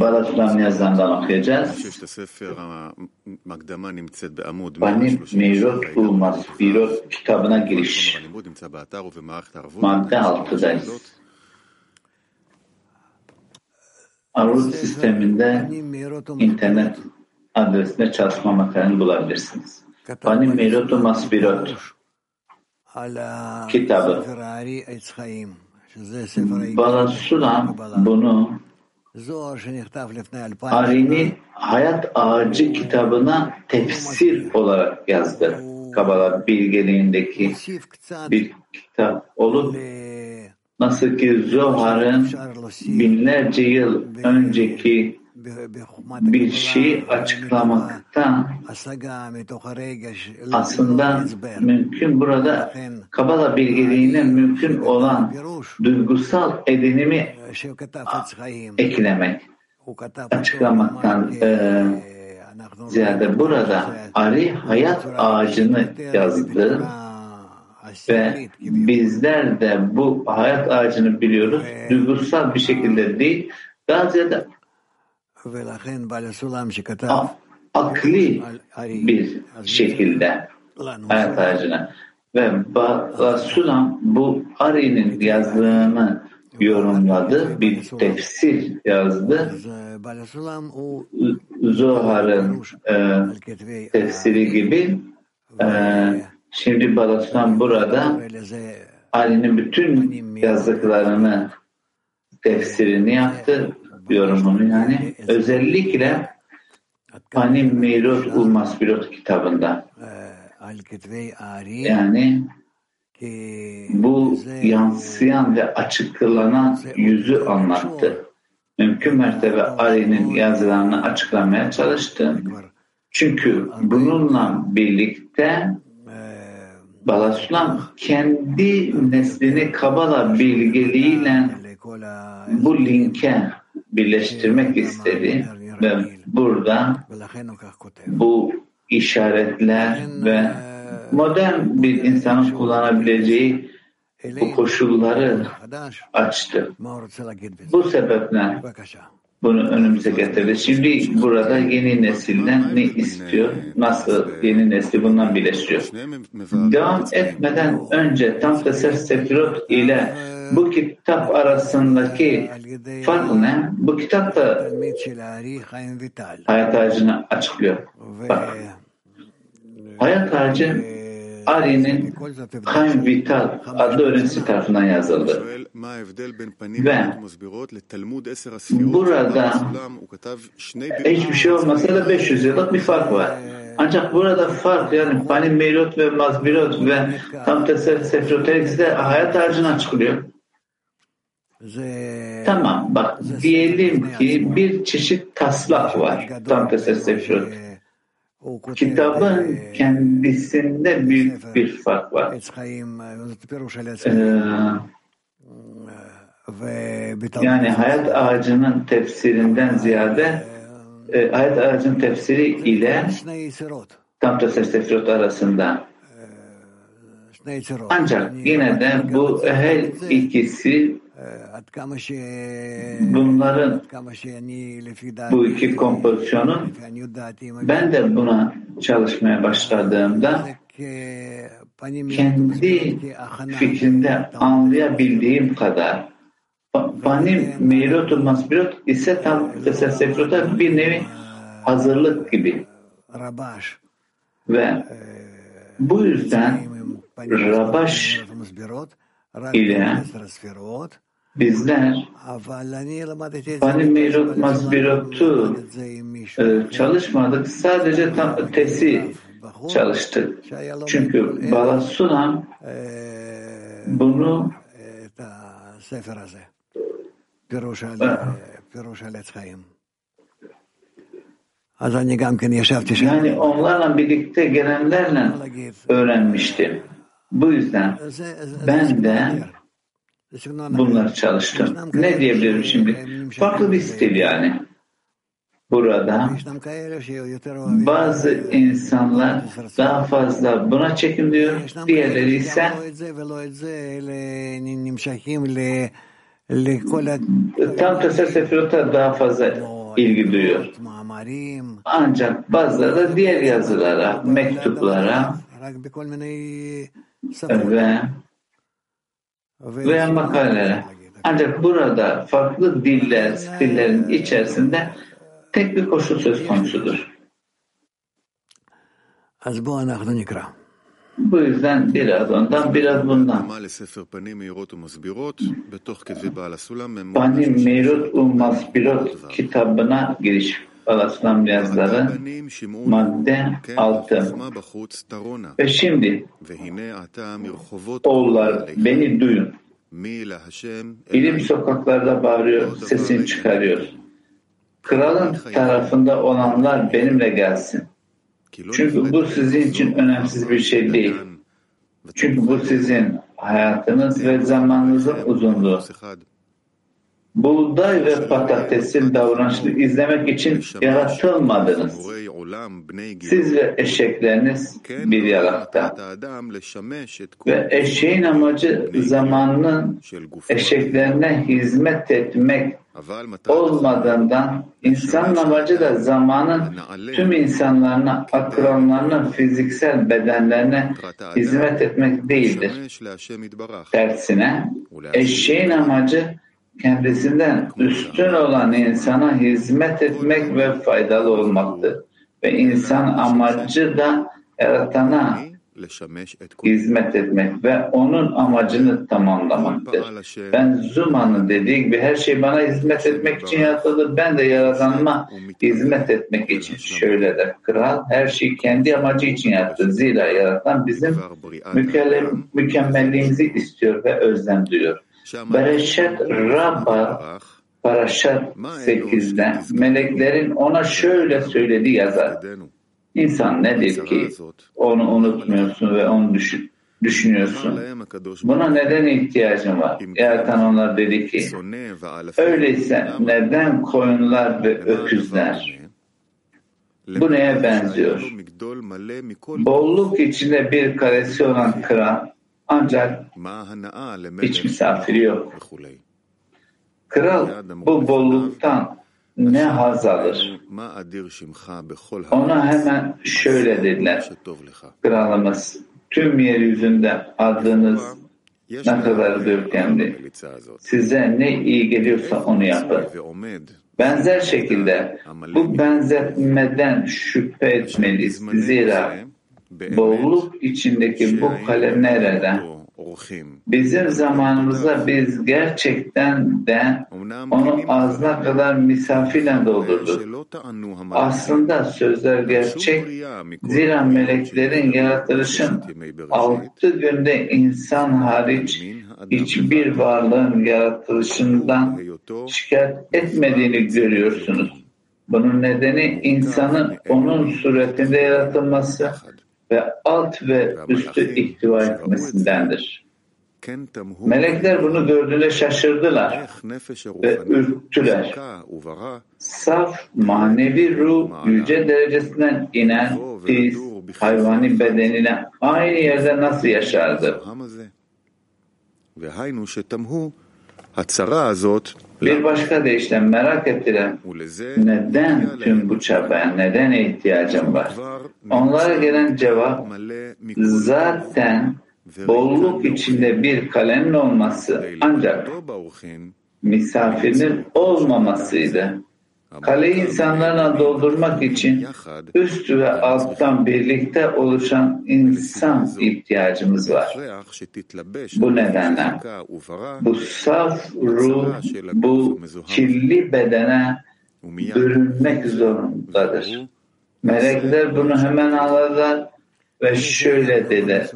Bal Aslan yazdandan okuyacağız. Panim Meyrot U Masfirot kitabına giriş. Madde 6'dayız. Aruz sisteminde internet adresine çalışma makaleni bulabilirsiniz. Panim Meyrot U Masfirot kitabı. Balasulam bunu Ari'nin Hayat Ağacı kitabına tefsir olarak yazdı. Kabala bilgeliğindeki bir kitap olup nasıl ki Zohar'ın binlerce yıl önceki bir şeyi açıklamakta aslında mümkün burada Kabala bilgeliğine mümkün olan duygusal edinimi eklemek, açıklamaktan e, ziyade burada Ari hayat ağacını yazdı ve bizler de bu hayat ağacını biliyoruz. Duygusal bir şekilde değil, daha ziyade akli bir şekilde hayat ağacına. Ve Basulam bu Ari'nin yazdığını yorumladı, bir tefsir yazdı. Zohar'ın e, tefsiri gibi e, şimdi Balasulam burada Ali'nin bütün yazdıklarını tefsirini yaptı, yorumunu yani. Özellikle Panim Meyrot Ulmas Birot kitabında. Yani bu yansıyan ve açıklanan yüzü anlattı. Mümkün mertebe Ari'nin yazılarını açıklamaya çalıştı. Çünkü bununla birlikte Balasulam kendi neslini Kabala bilgeliğiyle bu linke birleştirmek istedi ve burada bu işaretler ve modern bir insanın kullanabileceği bu koşulları açtı. Bu sebeple bunu önümüze getirdi. Şimdi burada yeni nesilden ne istiyor? Nasıl yeni nesli bundan birleşiyor? Devam etmeden önce tam teser sefirot ile bu kitap arasındaki fark ne? Bu kitap da hayat ağacını açıklıyor. Bak. Hayat ağacı Ari'nin Chaim Vital adlı öğrencisi tarafından yazıldı. Ve burada hiçbir şey olmasa da 500 yıllık bir fark var. Ancak burada fark yani Panim Meyrot ve Mazbirot ve Tam Teser Sefroterik de hayat ağacını açıklıyor. Tamam bak diyelim ki bir çeşit taslak var. Tam Teser Sefrot. Kitabın kendisinde büyük bir fark var. Ee, yani hayat ağacının tefsirinden ziyade e, hayat ağacının tefsiri ile tam sefirot arasında. Ancak yine de bu her ikisi bunların bu iki kompozisyonun ben de buna çalışmaya başladığımda kendi fikrimde anlayabildiğim kadar. Benim meyrot masbirot ise tam tesessefrota bir nevi hazırlık gibi. Ve bu yüzden Rabaş ile bizler Fani Meyrot Mazbirot'u e, çalışmadık. Sadece tam, tesi çalıştık. Çünkü Balasulam bunu yani onlarla birlikte gelenlerle öğrenmiştim. Bu yüzden ben de bunları çalıştım. Ne diyebilirim şimdi? Farklı bir stil yani. burada bazı insanlar daha fazla buna çekim diyor, diğerleri ise tam tesir sefirota daha fazla ilgi duyuyor. Ancak bazıları da diğer yazılara, mektuplara ve veya makalelere. Ancak burada farklı diller, stillerin içerisinde tek bir koşul söz konusudur. Bu yüzden biraz ondan biraz bundan. Panim Meirut Ummaz Pilot kitabına giriş Alaslam yazları madde 6 ve şimdi oğullar beni duyun İlim sokaklarda bağırıyor, sesini çıkarıyor. Kralın tarafında olanlar benimle gelsin. Çünkü bu sizin için önemsiz bir şey değil. Çünkü bu sizin hayatınız ve zamanınızın uzunluğu. Buğday ve patatesin davranışını izlemek için yaratılmadınız. Siz ve eşekleriniz bir yarakta. Ve eşeğin amacı zamanının eşeklerine hizmet etmek olmadığından insanın amacı da zamanın tüm insanlarına, akranlarına, fiziksel bedenlerine hizmet etmek değildir. Tersine eşeğin amacı kendisinden üstün olan insana hizmet etmek ve faydalı olmaktır. Ve insan amacı da yaratana hizmet etmek ve onun amacını tamamlamaktır. Ben Zuma'nın dediği gibi her şey bana hizmet etmek için yaratıldı. Ben de yaratanıma hizmet etmek için. Şöyle de kral her şeyi kendi amacı için yaptı. Zira yaratan bizim mükemmelliğimizi istiyor ve özlem duyuyor. Bereşet Rabba Paraşat 8'de meleklerin ona şöyle söylediği yazar. İnsan nedir ki onu unutmuyorsun ve onu düşün, düşünüyorsun. Buna neden ihtiyacın var? Yaratan onlar dedi ki öyleyse neden koyunlar ve öküzler? Bu neye benziyor? Bolluk içinde bir karesi olan kral ancak hiç misafiri yok. Kral bu bolluktan ne haz alır? Ona hemen şöyle dediler. Kralımız tüm yeryüzünde adınız ne kadar görkemli. Size ne iyi geliyorsa onu yapın. Benzer şekilde bu benzetmeden şüphe etmeliyiz. Zira bolluk içindeki bu kalem nereden? Bizim zamanımızda biz gerçekten de onu ağzına kadar misafirle doldurduk. Aslında sözler gerçek. Zira meleklerin yaratılışın altı günde insan hariç hiçbir varlığın yaratılışından şikayet etmediğini görüyorsunuz. Bunun nedeni insanın onun suretinde yaratılması ve alt ve üstü ihtiva etmesindendir. Melekler bunu gördüğünde şaşırdılar ve ürktüler. Saf manevi ruh yüce derecesinden inen pis hayvani bedenine aynı yerde nasıl yaşardı? Bir başka deyişle merak ettiler. Neden tüm bu çabaya, neden ihtiyacım var? Onlara gelen cevap zaten bolluk içinde bir kalemin olması ancak misafirinin olmamasıydı. Kaleyi insanlarla doldurmak için üst ve alttan birlikte oluşan insan ihtiyacımız var. Bu nedenle bu saf ruh bu kirli bedene bürünmek zorundadır. Melekler bunu hemen alırlar ve şöyle dedi.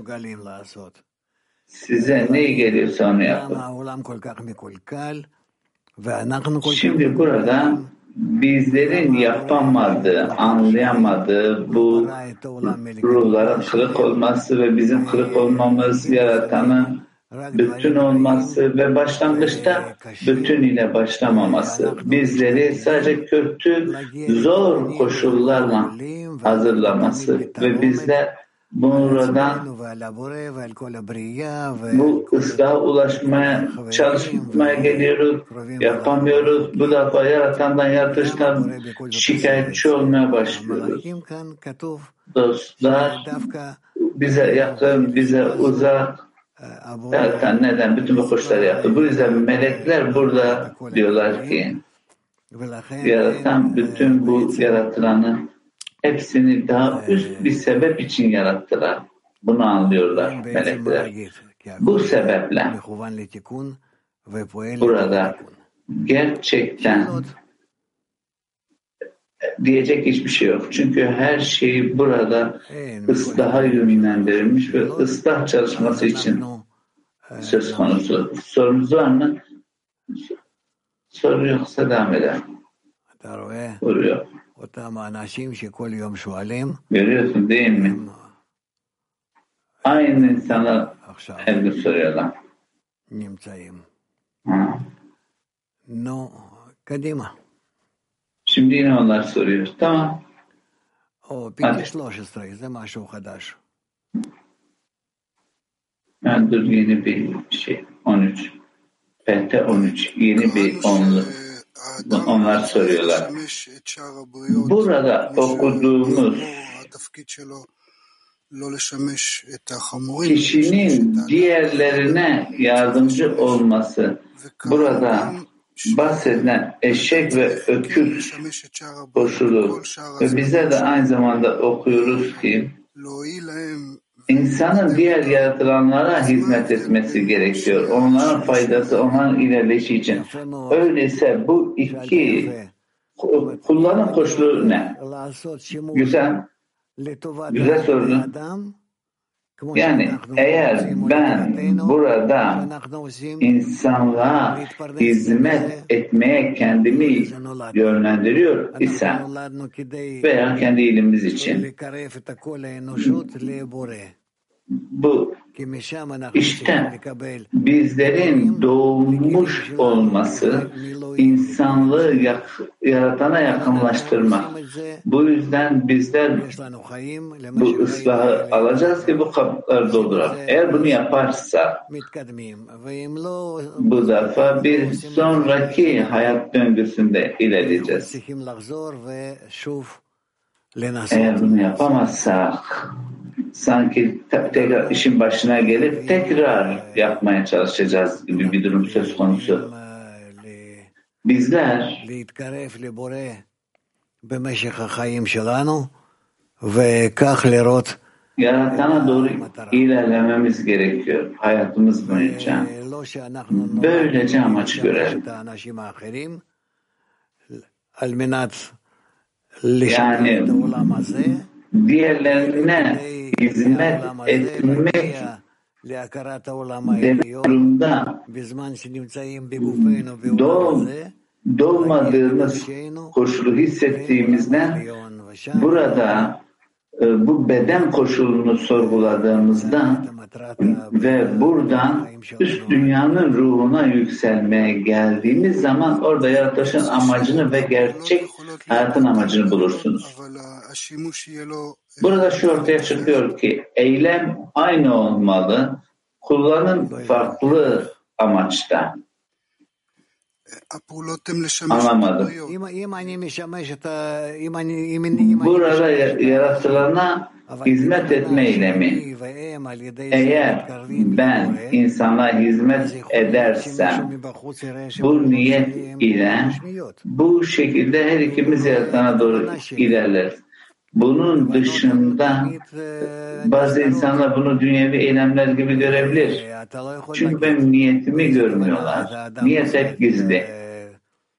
Size ne geliyorsa onu yapın. Şimdi burada bizlerin yapamadığı, anlayamadığı bu ruhların kırık olması ve bizim kırık olmamız yaratanın bütün olması ve başlangıçta bütün ile başlamaması. Bizleri sadece kötü, zor koşullarla hazırlaması ve bizler buradan bu ıslah ulaşmaya çalışmaya geliyoruz, yapamıyoruz. Bu defa yaratandan, yaratıştan şikayetçi olmaya başlıyoruz. Dostlar bize yakın, bize uzak, Zaten neden? Bütün bu kuşları yaptı. Bu yüzden melekler burada diyorlar ki yaratan bütün bu yaratılanı hepsini daha üst bir sebep için yarattılar. Bunu anlıyorlar melekler. Bu sebeple burada gerçekten diyecek hiçbir şey yok. Çünkü her şey burada ıslaha yönlendirilmiş ve ıslah çalışması için söz konusu. Sorunuz var mı? Soru yoksa devam edelim. Soruyor. Görüyorsun değil mi? Aynı insana her gün soruyorlar. Ha. Şimdi yine onlar soruyor. Tamam. Hadi. Yani dur yeni bir şey. 13. PT 13. Yeni bir onlu. Onlar soruyorlar. Burada okuduğumuz kişinin diğerlerine yardımcı olması burada bahsedilen eşek ve öküz koşulu. ve bize de aynı zamanda okuyoruz ki insanın diğer yaratılanlara hizmet etmesi gerekiyor. Onların faydası, onların ilerleyişi için. Öyleyse bu iki kullanım koşulu ne? Güzel. Güzel sorun. Yani eğer ben burada insanlığa hizmet etmeye kendimi yönlendiriyor isem veya kendi ilimiz için bu işte bizlerin doğmuş olması insanlığı yaratana yakınlaştırmak. Bu yüzden bizler bu ıslahı alacağız ki bu kapıları dolduralım. Eğer bunu yaparsa bu defa bir sonraki hayat döngüsünde ilerleyeceğiz. Eğer bunu yapamazsak sanki tekrar işin başına gelip tekrar yapmaya çalışacağız gibi bir durum söz konusu. Bizler Yaratana doğru ilerlememiz gerekiyor hayatımız boyunca. Böylece amaç görelim. Yani diğerlerine hizmet etmek durumda doğum, doğmadığımız koşulu hissettiğimizden burada bu beden koşulunu sorguladığımızda ve buradan üst dünyanın ruhuna yükselmeye geldiğimiz zaman orada yaratışın amacını ve gerçek hayatın amacını bulursunuz. Burada şu ortaya çıkıyor ki eylem aynı olmalı, kullanım farklı amaçta. Anlamadım. Burada yaratılana hizmet etme eylemi. Eğer ben insana hizmet edersem bu niyet ile bu şekilde her ikimiz yaratana doğru ilerleriz. Bunun dışında bazı insanlar bunu dünyevi eylemler gibi görebilir. Çünkü benim niyetimi görmüyorlar. Niyet hep gizli.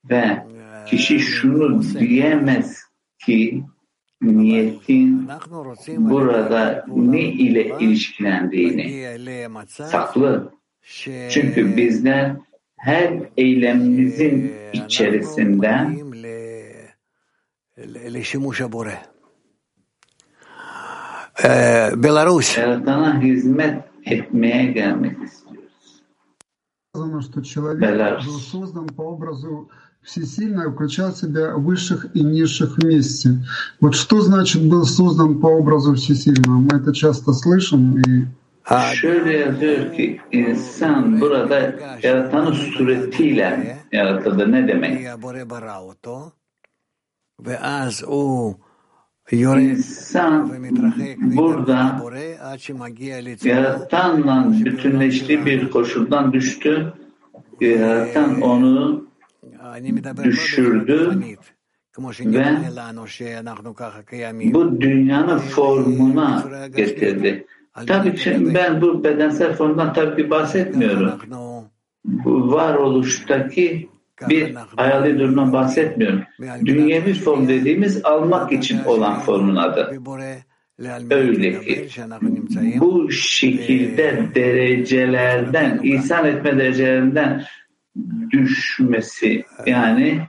Ve kişi şunu diyemez ki niyetin burada ne ile ilişkilendiğini saklı. Çünkü bizler her eylemimizin içerisinden Gelmek istiyoruz. сказано, что человек был создан по образу всесильного, включал в себя высших и низших вместе. Вот что значит был создан по образу всесильного? Мы это часто слышим и Şöyle yazıyor ki insan burada yaratanın suretiyle yaratıldı. Ne demek? İnsan burada yaratanla bütünleştiği bir koşuldan düştü. Yaratan onu düşürdü ve bu dünyanın formuna getirdi. Tabii ki ben bu bedensel formdan tabii ki bahsetmiyorum. Bu varoluştaki bir hayali durumdan bahsetmiyorum. Dünyevi form dediğimiz almak için olan formun adı. Öyle ki bu şekilde derecelerden, ihsan etme derecelerinden düşmesi. Yani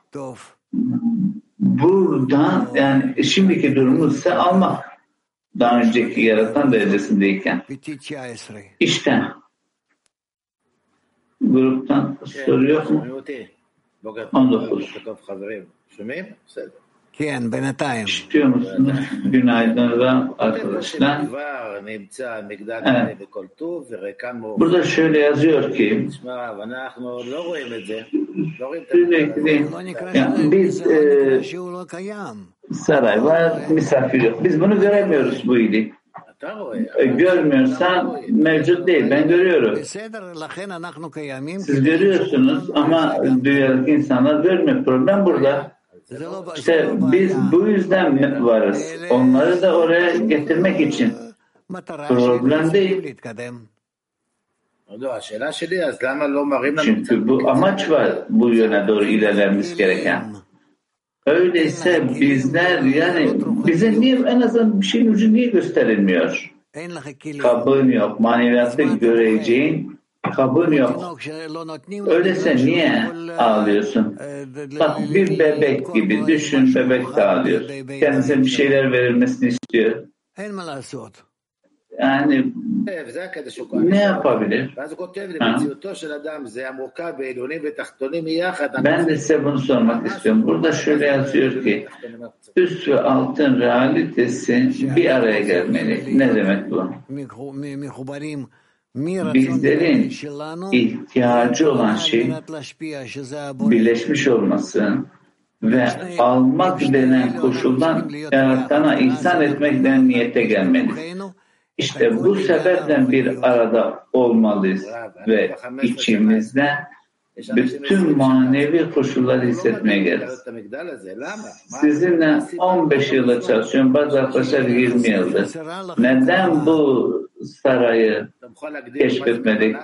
buradan yani şimdiki durumu ise almak. Daha önceki yaratan derecesindeyken. İşte. Gruptan soru yok mu? 19. İşitiyor musunuz? Günaydın arkadaşlar. Evet. Burada şöyle yazıyor ki sürekli yani biz e, saray var, misafir yok. Biz bunu göremiyoruz bu ili. E, görmüyorsan mevcut değil. Ben görüyorum. Siz görüyorsunuz ama dünyadaki insanlar görmüyor. Problem burada. İşte biz bu yüzden varız. Onları da oraya getirmek için. Problem değil. Çünkü bu amaç var bu yöne doğru ilerlememiz gereken. Öyleyse bizler yani bize niye en azından bir şeyin ucu niye gösterilmiyor? Kabın yok. Maneviyatta göreceğin kabın yok. Öyleyse niye ağlıyorsun? Bak bir bebek gibi düşün bebek de ağlıyor. Kendisine bir şeyler verilmesini istiyor. Yani ne yapabilir? Ha? Ben de size bunu sormak istiyorum. Burada şöyle yazıyor ki üst ve altın realitesi bir araya gelmeli. Ne demek bu? Bizlerin ihtiyacı olan şey birleşmiş olması ve almak denen koşuldan yaratana ihsan etmek denen niyete gelmeliyiz. İşte bu sebeple bir arada olmalıyız ve içimizde bütün manevi koşulları hissetmeye geliriz. Sizinle 15 yılda çalışıyorum, bazı arkadaşlar 20 yıldır. Neden bu sarayı keşfetmedik?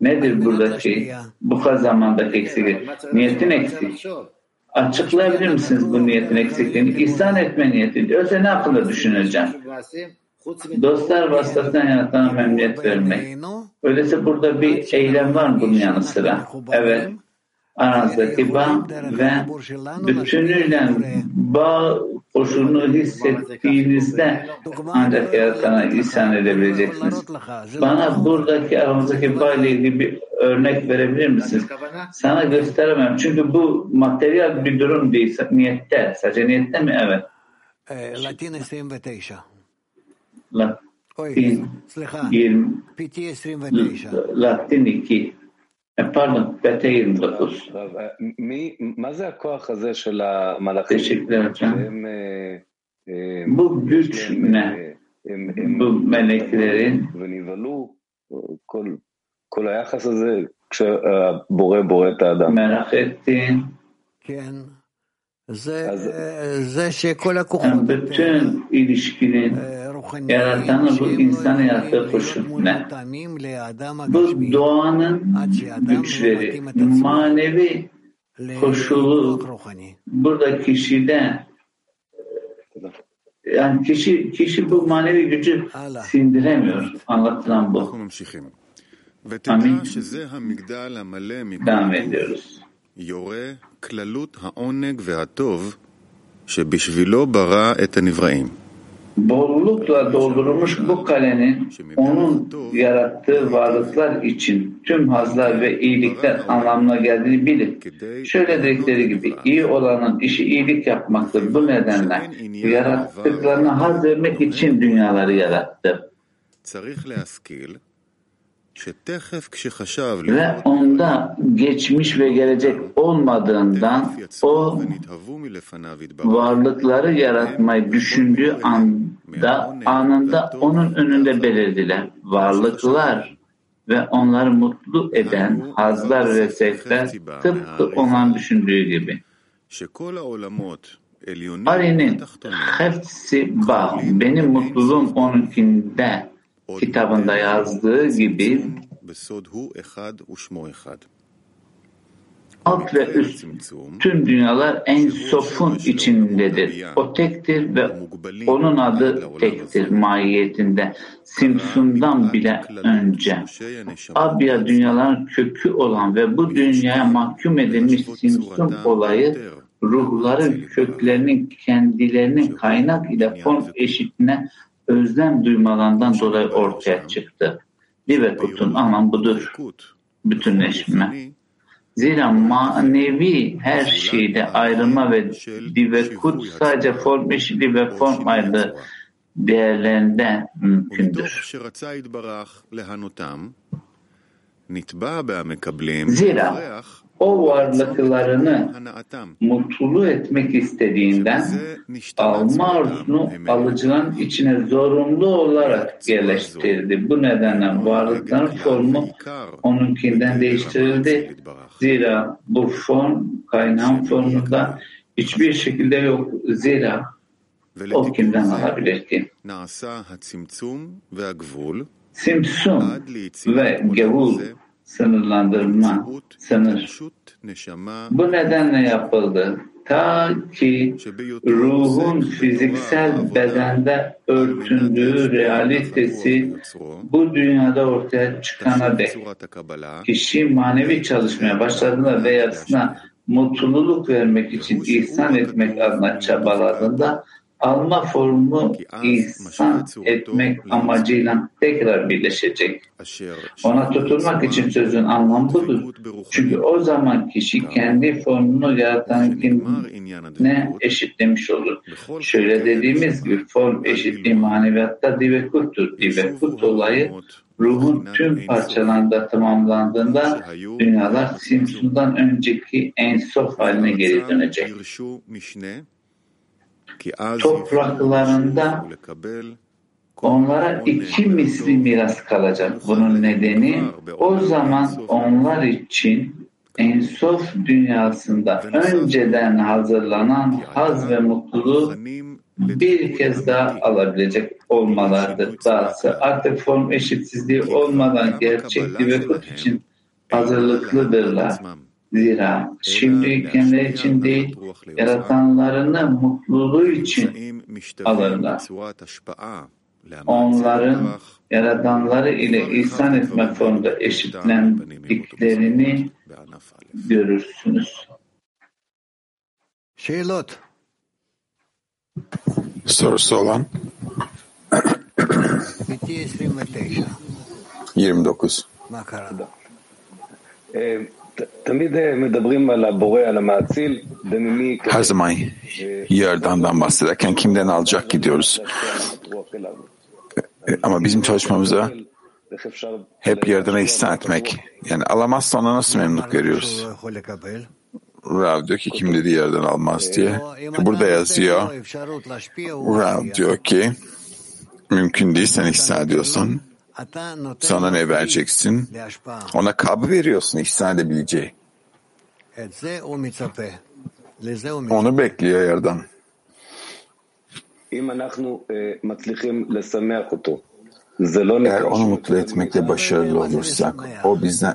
Nedir buradaki bu kadar zamandaki eksiklik? Niyetin eksik. Açıklayabilir misiniz bu niyetin eksikliğini? İhsan etme niyeti. Öyle ne hakkında düşüneceğim? Dostlar vasıtasından yaratana memnuniyet vermek. Öyleyse burada bir eylem var mı bunun yanı sıra? Evet. Aranızdaki bağ ve bütünüyle bağ koşulunu hissettiğinizde ancak yaratana ihsan edebileceksiniz. Bana buradaki aramızdaki bağ ile ilgili bir örnek verebilir misiniz? Sana gösteremem. Çünkü bu materyal bir durum değil. Niyette. Sadece niyette mi? Evet. Latin 29. latin, סליחה, PT 29. לטיניקי. מה זה הכוח הזה של המלאכים? שהם... אה, אה, אה, ונבהלו כל היחס הזה כשהבורא בורא את האדם. כן. זה שכל הכוחות... bütün ilişkinin yaratanı bu insanı yarattığı koşul ne? Bu doğanın güçleri, manevi koşulu burada kişide yani kişi kişi bu manevi gücü sindiremiyor. Anlatılan bu. אנחנו ממשיכים. ותדע שזה המגדל המלא Devam מכל ediyoruz. יורה כללות העונג והטוב שבשבילו ברא את הנבראים. bollukla doldurulmuş bu kalenin onun yarattığı varlıklar için tüm hazlar ve iyilikler anlamına geldiğini bilin. Şöyle dedikleri gibi iyi olanın işi iyilik yapmaktır. Bu nedenle yarattıklarına haz vermek için dünyaları yarattı. Ve onda geçmiş ve gelecek olmadığından o varlıkları yaratmayı düşündüğü anda anında onun önünde belirdiler. Varlıklar ve onları mutlu eden hazlar ve zevkler tıpkı onların düşündüğü gibi. Ari'nin hepsi bak benim mutluluğum onunkinde kitabında yazdığı gibi alt ve üst tüm dünyalar en sofun içindedir. O tektir ve onun adı tektir mahiyetinde. Simsun'dan bile önce. Abya dünyaların kökü olan ve bu dünyaya mahkum edilmiş Simsun olayı ruhların köklerinin kendilerinin kaynak ile form eşitine özlem duymalarından dolayı ortaya çıktı. Divekut'un anlamı budur. Bütünleşme. Zira manevi her şeyde ayrılma ve divekut sadece form eşitliği ve form ayrılığı değerlerinde mümkündür. Zira o varlıklarını mutlu etmek istediğinden alma arzunu alıcıların içine zorunlu olarak yerleştirdi. Bu nedenle varlıkların formu onunkinden değiştirildi. Zira bu form kaynağın formunda hiçbir şekilde yok. Zira o kimden alabilir ki? Simsum ve gavul sınırlandırma, sınır. Bu nedenle yapıldı. Ta ki ruhun fiziksel bedende örtündüğü realitesi bu dünyada ortaya çıkana dek kişi manevi çalışmaya başladığında ve yarısına mutluluk vermek için ihsan etmek adına çabaladığında alma formu ihsan etmek amacıyla tekrar birleşecek. Ona tutulmak için sözün anlamı budur. Çünkü o zaman kişi kendi formunu yaratankine eşitlemiş olur. Şöyle dediğimiz gibi form eşitliği maneviyatta divekuttur. Divekut olayı ruhun tüm parçalarında tamamlandığında dünyalar Simsun'dan önceki ensof haline geri dönecek topraklarında onlara iki misli miras kalacak. Bunun nedeni o zaman onlar için ensof dünyasında önceden hazırlanan haz ve mutluluğu bir kez daha alabilecek olmalardır. Dahası artık form eşitsizliği olmadan gerçek divekut için hazırlıklıdırlar. Zira şimdi kendileri için değil, yaratanlarını mutluluğu için alırlar. Onların yaratanları ile ihsan etme formunda eşitlendiklerini görürsünüz. Şeylot. Sorusu olan 29. Her zaman Yaradan'dan bahsederken kimden alacak gidiyoruz. Ama bizim çalışmamıza hep Yaradan'a ihsan etmek. Yani alamazsa ona nasıl memnunluk veriyoruz? Rav diyor ki kim dedi yerden almaz diye. Burada yazıyor. Rav diyor ki mümkün değil sen ihsan ediyorsan sana ne vereceksin? Ona kabı veriyorsun ihsan edebileceği. Onu bekliyor yerden. Eğer onu mutlu etmekte başarılı olursak, o bizden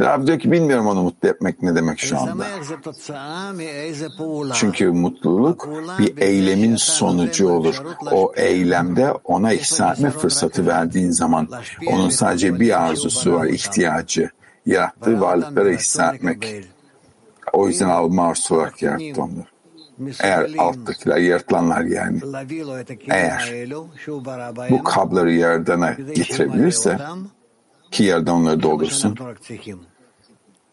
Rab diyor ki bilmiyorum onu mutlu etmek ne demek şu anda. Çünkü mutluluk bir eylemin sonucu olur. O eylemde ona ihsan etme fırsatı verdiğin zaman onun sadece bir arzusu var, ihtiyacı. Yarattığı varlıklara ihsan etmek. O yüzden alma arzusu olarak yarattı onları. eğer alttakiler yaratılanlar yani eğer bu kabları Yaradan'a getirebilirse ki yerden onları doldursun.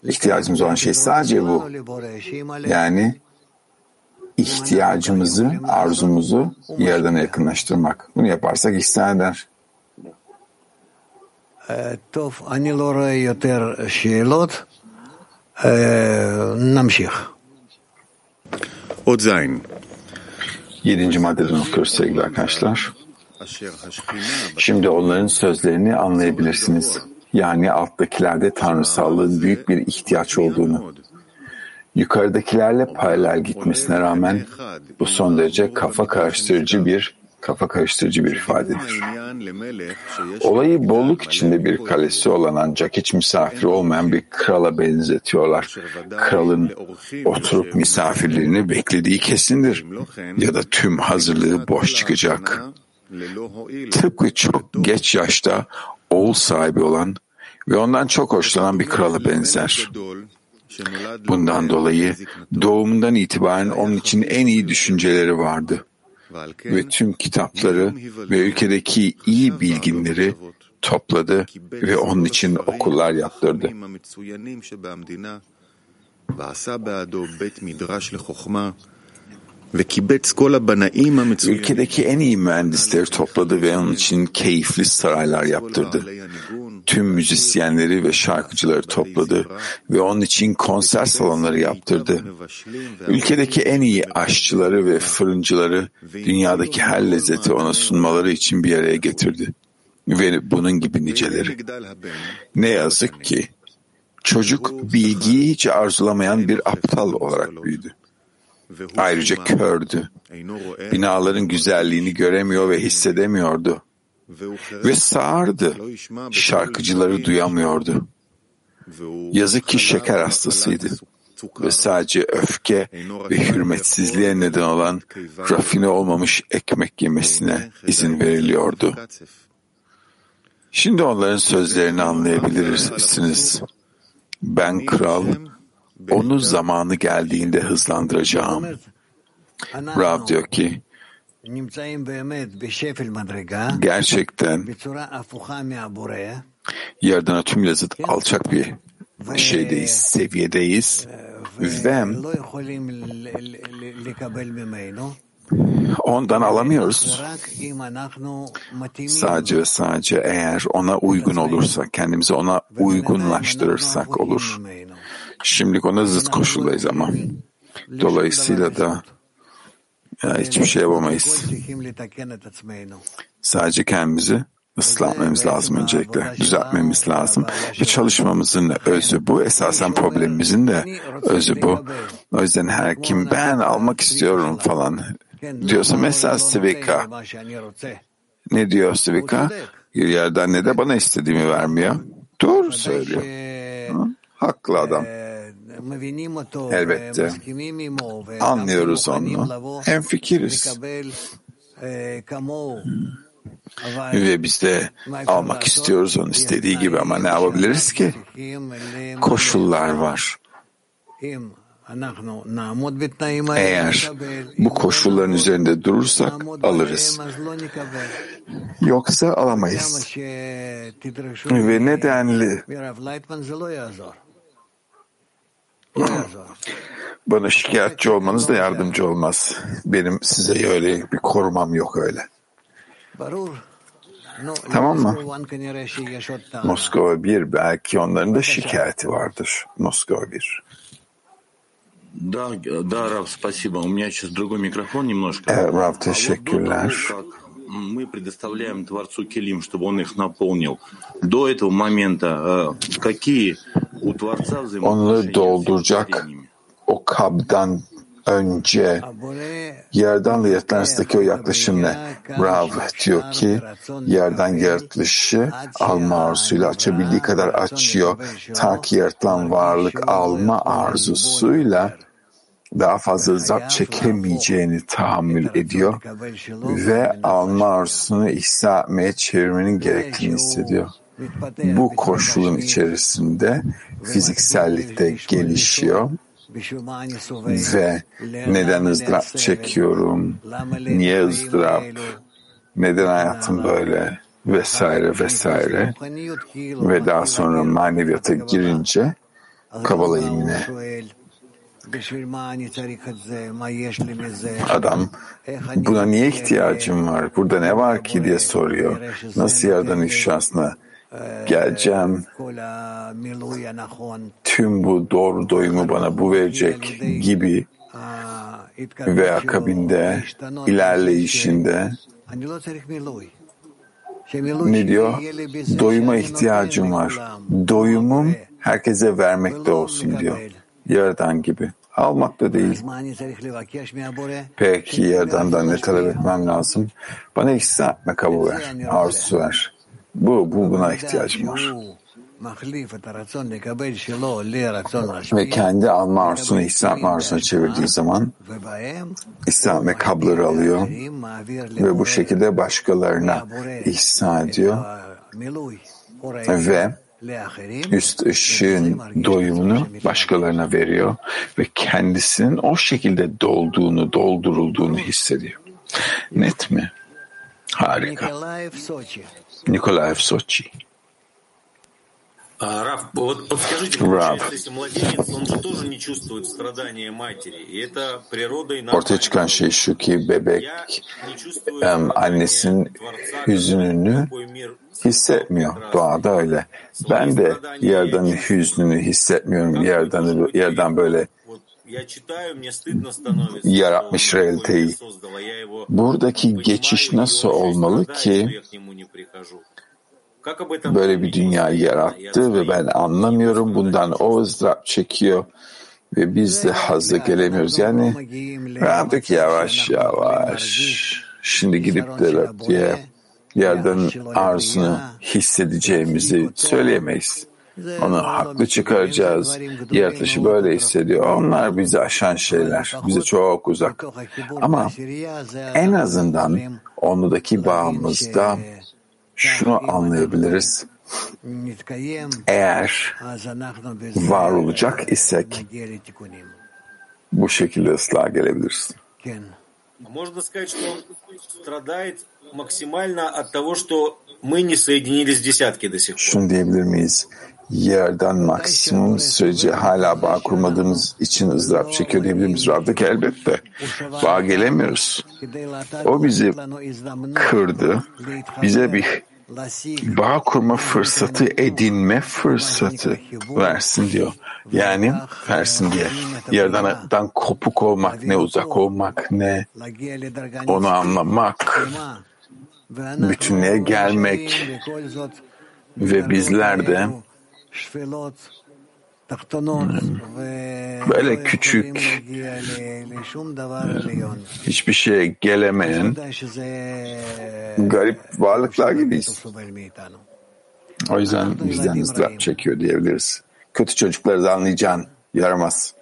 İhtiyacımız olan şey sadece bu. Yani ihtiyacımızı, arzumuzu yerden yakınlaştırmak. Bunu yaparsak ihsan eder. Tof, ani lo roe yoter şelot. E, namşih. Od Yedinci maddeden okuyoruz sevgili arkadaşlar. Şimdi onların sözlerini anlayabilirsiniz. Yani alttakilerde tanrısallığın büyük bir ihtiyaç olduğunu. Yukarıdakilerle paralel gitmesine rağmen bu son derece kafa karıştırıcı bir kafa karıştırıcı bir ifadedir. Olayı bolluk içinde bir kalesi olan ancak hiç misafir olmayan bir krala benzetiyorlar. Kralın oturup misafirlerini beklediği kesindir. Ya da tüm hazırlığı boş çıkacak. Tıpkı çok geç yaşta oğul sahibi olan ve ondan çok hoşlanan bir krala benzer. Bundan dolayı doğumundan itibaren onun için en iyi düşünceleri vardı ve tüm kitapları ve ülkedeki iyi bilginleri topladı ve onun için okullar yaptırdı. Ülkedeki en iyi mühendisleri topladı ve onun için keyifli saraylar yaptırdı. Tüm müzisyenleri ve şarkıcıları topladı ve onun için konser salonları yaptırdı. Ülkedeki en iyi aşçıları ve fırıncıları dünyadaki her lezzeti ona sunmaları için bir araya getirdi. Ve bunun gibi niceleri. Ne yazık ki çocuk bilgiyi hiç arzulamayan bir aptal olarak büyüdü. Ayrıca kördü. Binaların güzelliğini göremiyor ve hissedemiyordu. Ve sağırdı. Şarkıcıları duyamıyordu. Yazık ki şeker hastasıydı. Ve sadece öfke ve hürmetsizliğe neden olan rafine olmamış ekmek yemesine izin veriliyordu. Şimdi onların sözlerini anlayabilirsiniz. Ben kral, onu zamanı geldiğinde hızlandıracağım. Rav diyor ki, gerçekten Yaradan'a tümüyle zıt alçak bir şeydeyiz, seviyedeyiz ve ondan alamıyoruz. Sadece ve sadece eğer ona uygun olursak, kendimizi ona uygunlaştırırsak olur. Şimdilik ona zıt koşuldayız ama. Dolayısıyla da ya hiçbir şey yapamayız. Sadece kendimizi ıslatmamız lazım öncelikle. Düzeltmemiz lazım. Ve çalışmamızın özü bu. Esasen problemimizin de özü bu. O yüzden her kim ben almak istiyorum falan diyorsa mesela Sivika. Ne diyor Sivika? Bir yerden ne de bana istediğimi vermiyor. Doğru söylüyor. Hı? Haklı adam. Elbette. Anlıyoruz onu. Hem fikiriz. Ve biz de almak istiyoruz onu istediği gibi ama ne yapabiliriz ki? Koşullar var. Eğer bu koşulların üzerinde durursak alırız. Yoksa alamayız. Ve nedenli bana şikayetçi olmanız da yardımcı olmaz. Benim size öyle bir korumam yok öyle. Tamam mı? Moskova 1 belki onların da şikayeti vardır. Moskova 1. Да, да, Рав, спасибо. У меня сейчас другой микрофон немножко. Evet, Rav, teşekkürler. Мы предоставляем Творцу Келим, чтобы он их наполнил. До этого момента какие у Творца Onları dolduracak o kabdan önce yerden yaratılış arasındaki o yaklaşım ne? Rav diyor ki yerden yaratılışı alma arzusuyla açabildiği kadar açıyor. Ta ki yaratılan varlık alma arzusuyla daha fazla zap çekemeyeceğini tahammül ediyor ve alma arzusunu ihsa etmeye çevirmenin gerektiğini hissediyor. Bu koşulun içerisinde fiziksellikte gelişiyor ve neden ızdırap çekiyorum, niye ızdırap, neden hayatım böyle vesaire vesaire ve daha sonra maneviyata girince kabalayayım yine. Adam buna niye ihtiyacım var, burada ne var ki diye soruyor. Nasıl yerden ifşasına geleceğim, tüm bu doğru doyumu bana bu verecek gibi ve akabinde ilerleyişinde ne diyor? Doyuma ihtiyacım var. Doyumum herkese vermekte olsun diyor. Yaradan gibi. Almak da değil. Peki Yaradan'dan ne talep etmem lazım? Bana ihsan etme kabul ver. Arzu ver. Bu, bu buna ihtiyacım var. Ve kendi alma arzusunu etme arzusuna çevirdiği zaman ihsan etme kabları alıyor ve bu şekilde başkalarına ihsan ediyor ve üst ışığın doyumunu başkalarına veriyor ve kendisinin o şekilde dolduğunu, doldurulduğunu hissediyor. Net mi? Harika. Nikolaev Soçi. Раф, вот подскажите, получается, если младенец, он же тоже не чувствует страдания матери, и это природой Ortaya çıkan şey şu ki bebek em, annesinin hüzününü hissetmiyor. Doğada öyle. Ben de yerden hüznünü hissetmiyorum. Yerden yerden böyle yaratmış realiteyi. Buradaki geçiş nasıl olmalı ki böyle bir dünyayı yarattı ve ben anlamıyorum bundan o ızdırap çekiyor ve biz de hazla gelemiyoruz. Yani artık yavaş yavaş şimdi gidip de diye yerden arzunu hissedeceğimizi söyleyemeyiz. Onu haklı çıkaracağız. Yaratışı böyle hissediyor. Onlar bizi aşan şeyler. Bize çok uzak. Ama en azından onudaki bağımızda şunu anlayabiliriz. Eğer var olacak isek bu şekilde ıslah gelebiliriz. Можно сказать, что он страдает максимально от того, что мы не соединились в десятке до сих пор. Şunu diyebilir miyiz? Yerden maksimum sürece hala bağ kurmadığımız için ızdırap çekiyor diyebilir miyiz? Rab'daki elbette. Bağ gelemiyoruz. O bizi kırdı. Bize bir bağ kurma fırsatı edinme fırsatı versin diyor. Yani versin diye. Yerden kopuk olmak ne, uzak olmak ne, onu anlamak, bütünlüğe gelmek ve bizler de böyle küçük hiçbir şeye gelemeyen garip varlıklar gibiyiz. O yüzden bizden ızdırap çekiyor diyebiliriz. Kötü çocukları anlayacaksın. Yaramaz.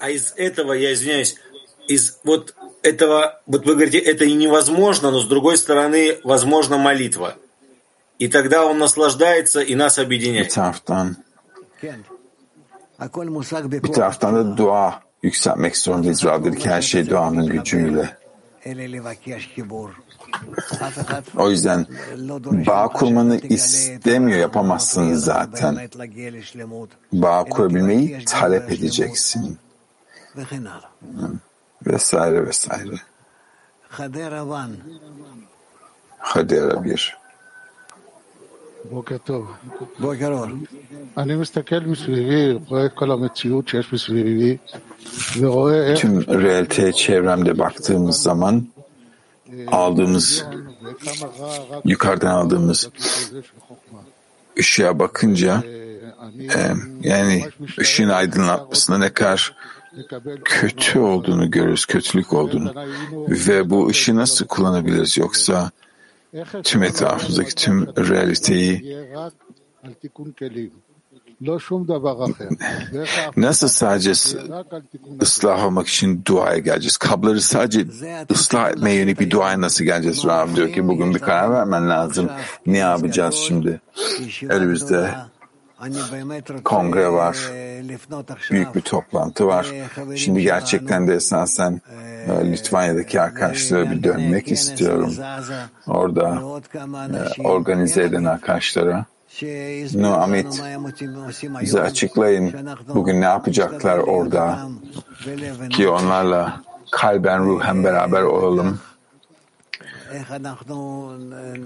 А из этого, я извиняюсь, из вот этого, вот вы говорите, это невозможно, но с другой stороны, возможно молитва. И тогда он наслаждается и нас объединяет. Bir taraftan, bir taraftan da dua yükseltmek zorundayız. Rab'daki her şey duanın gücüyle. O yüzden bağ kurmanı istemiyor, yapamazsın zaten. Bağ kurabilmeyi talep edeceksin. Vesaire vesaire. Hadera bir. בוקר טוב. אני מסתכל מסביבי, רואה את כל המציאות שיש מסביבי, ורואה איך... Tüm realiteye çevremde baktığımız zaman aldığımız, yukarıdan aldığımız ışığa bakınca e, yani ışığın aydınlatmasında ne kadar kötü olduğunu görürüz, kötülük olduğunu ve bu ışığı nasıl kullanabiliriz yoksa tüm etrafımızdaki tüm realiteyi nasıl sadece ıslah olmak için duaya geleceğiz? Kabları sadece ıslah etmeye yönelik bir duaya nasıl geleceğiz? Rab diyor ki bugün bir karar vermen lazım. Ne yapacağız şimdi? Elimizde kongre var, büyük bir toplantı var. Şimdi gerçekten de esasen e, Litvanya'daki arkadaşlara bir dönmek istiyorum. Orada e, organize eden arkadaşlara. No Amit, bize açıklayın bugün ne yapacaklar orada ki onlarla kalben ruhen beraber olalım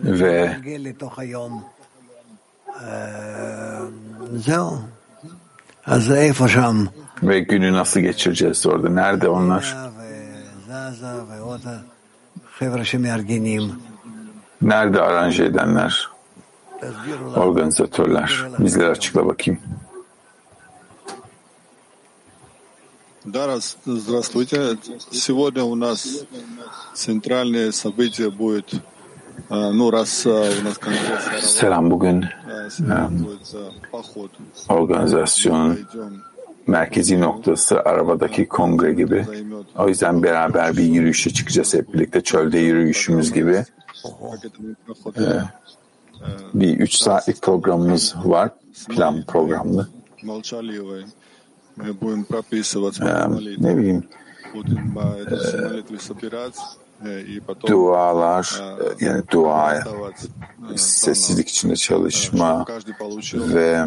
ve ve günü nasıl geçireceğiz orada? Nerede onlar? Nerede aranje edenler? Organizatörler. Bizlere açıkla bakayım. Да, здравствуйте. Сегодня у нас центральное событие будет, ну, раз у нас конгресс... Selam bugün organizasyonun merkezi noktası arabadaki kongre gibi. O yüzden beraber bir yürüyüşe çıkacağız hep birlikte. Çölde yürüyüşümüz gibi. Bir üç saatlik programımız var. Plan programlı. ne bileyim dualar, e, yani dua, e, sessizlik içinde çalışma ve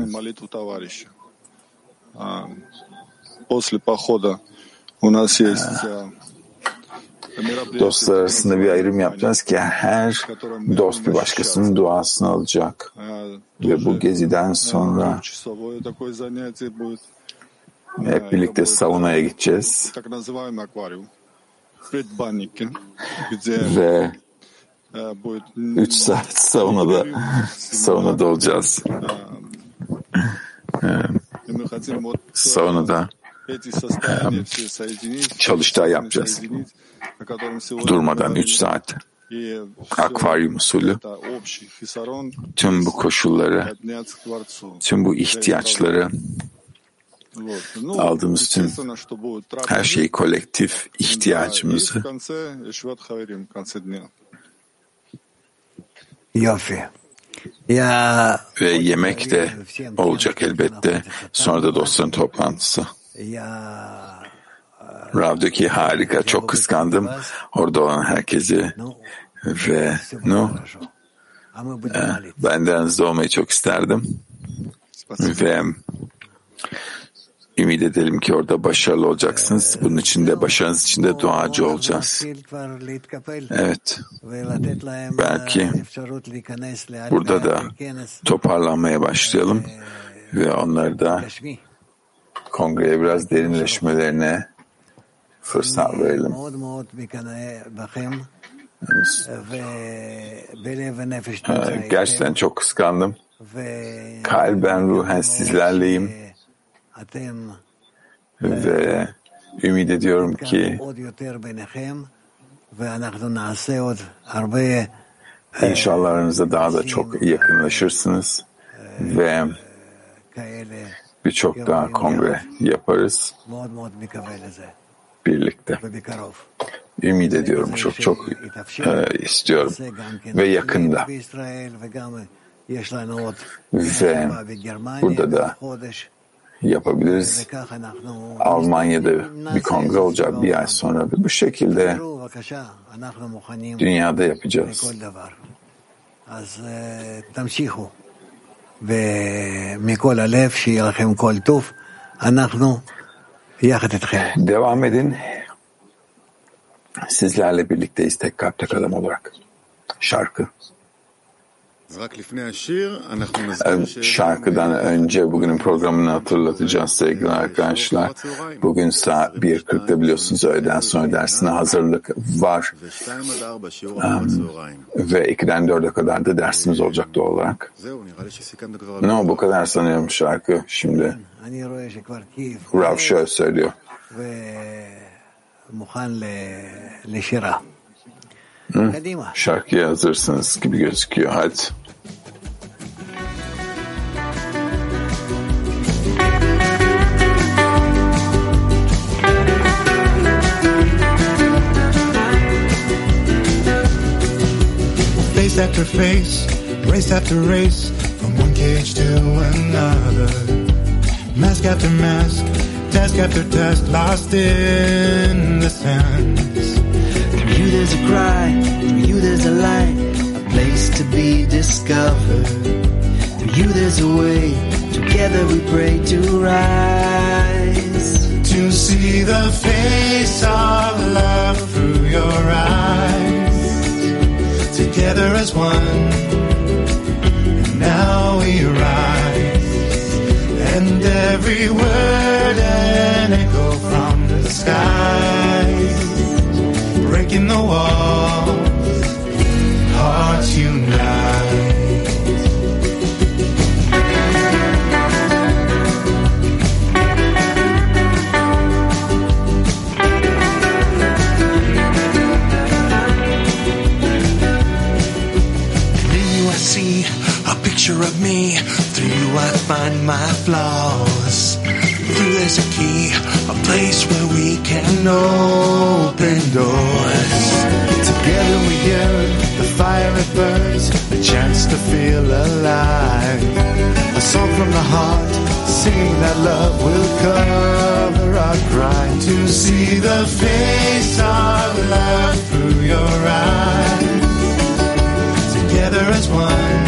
ee, dostlar arasında bir ayrım yapacağız ki her dost bir başkasının duasını alacak. Ve bu geziden sonra hep birlikte saunaya gideceğiz. Ve 3 saat saunada saunada olacağız. Saunada. Çalıştay yapacağız. Durmadan 3 saat. Akvaryum usulü. Tüm bu koşulları, tüm bu ihtiyaçları aldığımız tüm her şeyi kolektif ihtiyacımızı ve yemek de olacak elbette. Sonra da dostların toplantısı. Rav'daki harika. Çok kıskandım. Orada olan herkesi ve no, ben de olmayı çok isterdim. Ve ümit edelim ki orada başarılı olacaksınız. Bunun için de başarınız için de duacı olacağız. Evet. Belki burada da toparlanmaya başlayalım ve onları da kongreye biraz derinleşmelerine fırsat verelim. Gerçekten çok kıskandım. Kalben ruhen sizlerleyim. Ve ümit ediyorum ki inşallah aranızda daha da çok yakınlaşırsınız. ve birçok daha kongre yaparız. birlikte. Ümit ediyorum çok çok e, istiyorum. ve yakında. Ve burada da yapabiliriz. Almanya'da bir kongre olacak bir ay sonra ve bu şekilde dünyada yapacağız. Devam edin. Sizlerle birlikteyiz tek kalp tek adam olarak. Şarkı. Şarkıdan önce bugünün programını hatırlatacağız sevgili arkadaşlar. Bugün saat 1.40'da biliyorsunuz öğleden sonra dersine hazırlık var. Um, ve 2'den 4'e kadar da dersimiz olacak doğal olarak. No, bu kadar sanıyorum şarkı şimdi. Rav şöyle söylüyor. Hı? Şarkıya hazırsınız gibi gözüküyor. Hadi. Face after face, race after race, from one cage to another. Mask after mask, task after task, lost in the sands. There's a cry, through you there's a light, a place to be discovered. Through you there's a way, together we pray to rise. To see the face of love through your eyes. Together as one, and now we rise. And every word an echo from the skies. Breaking the walls, hearts unite. In you I see a picture of me. Through you I find my flaws. There's a key, a place where we can open doors. Together we yearn, the fire it burns, a chance to feel alive. A song from the heart, singing that love will cover our crime. To see the face of love through your eyes, together as one.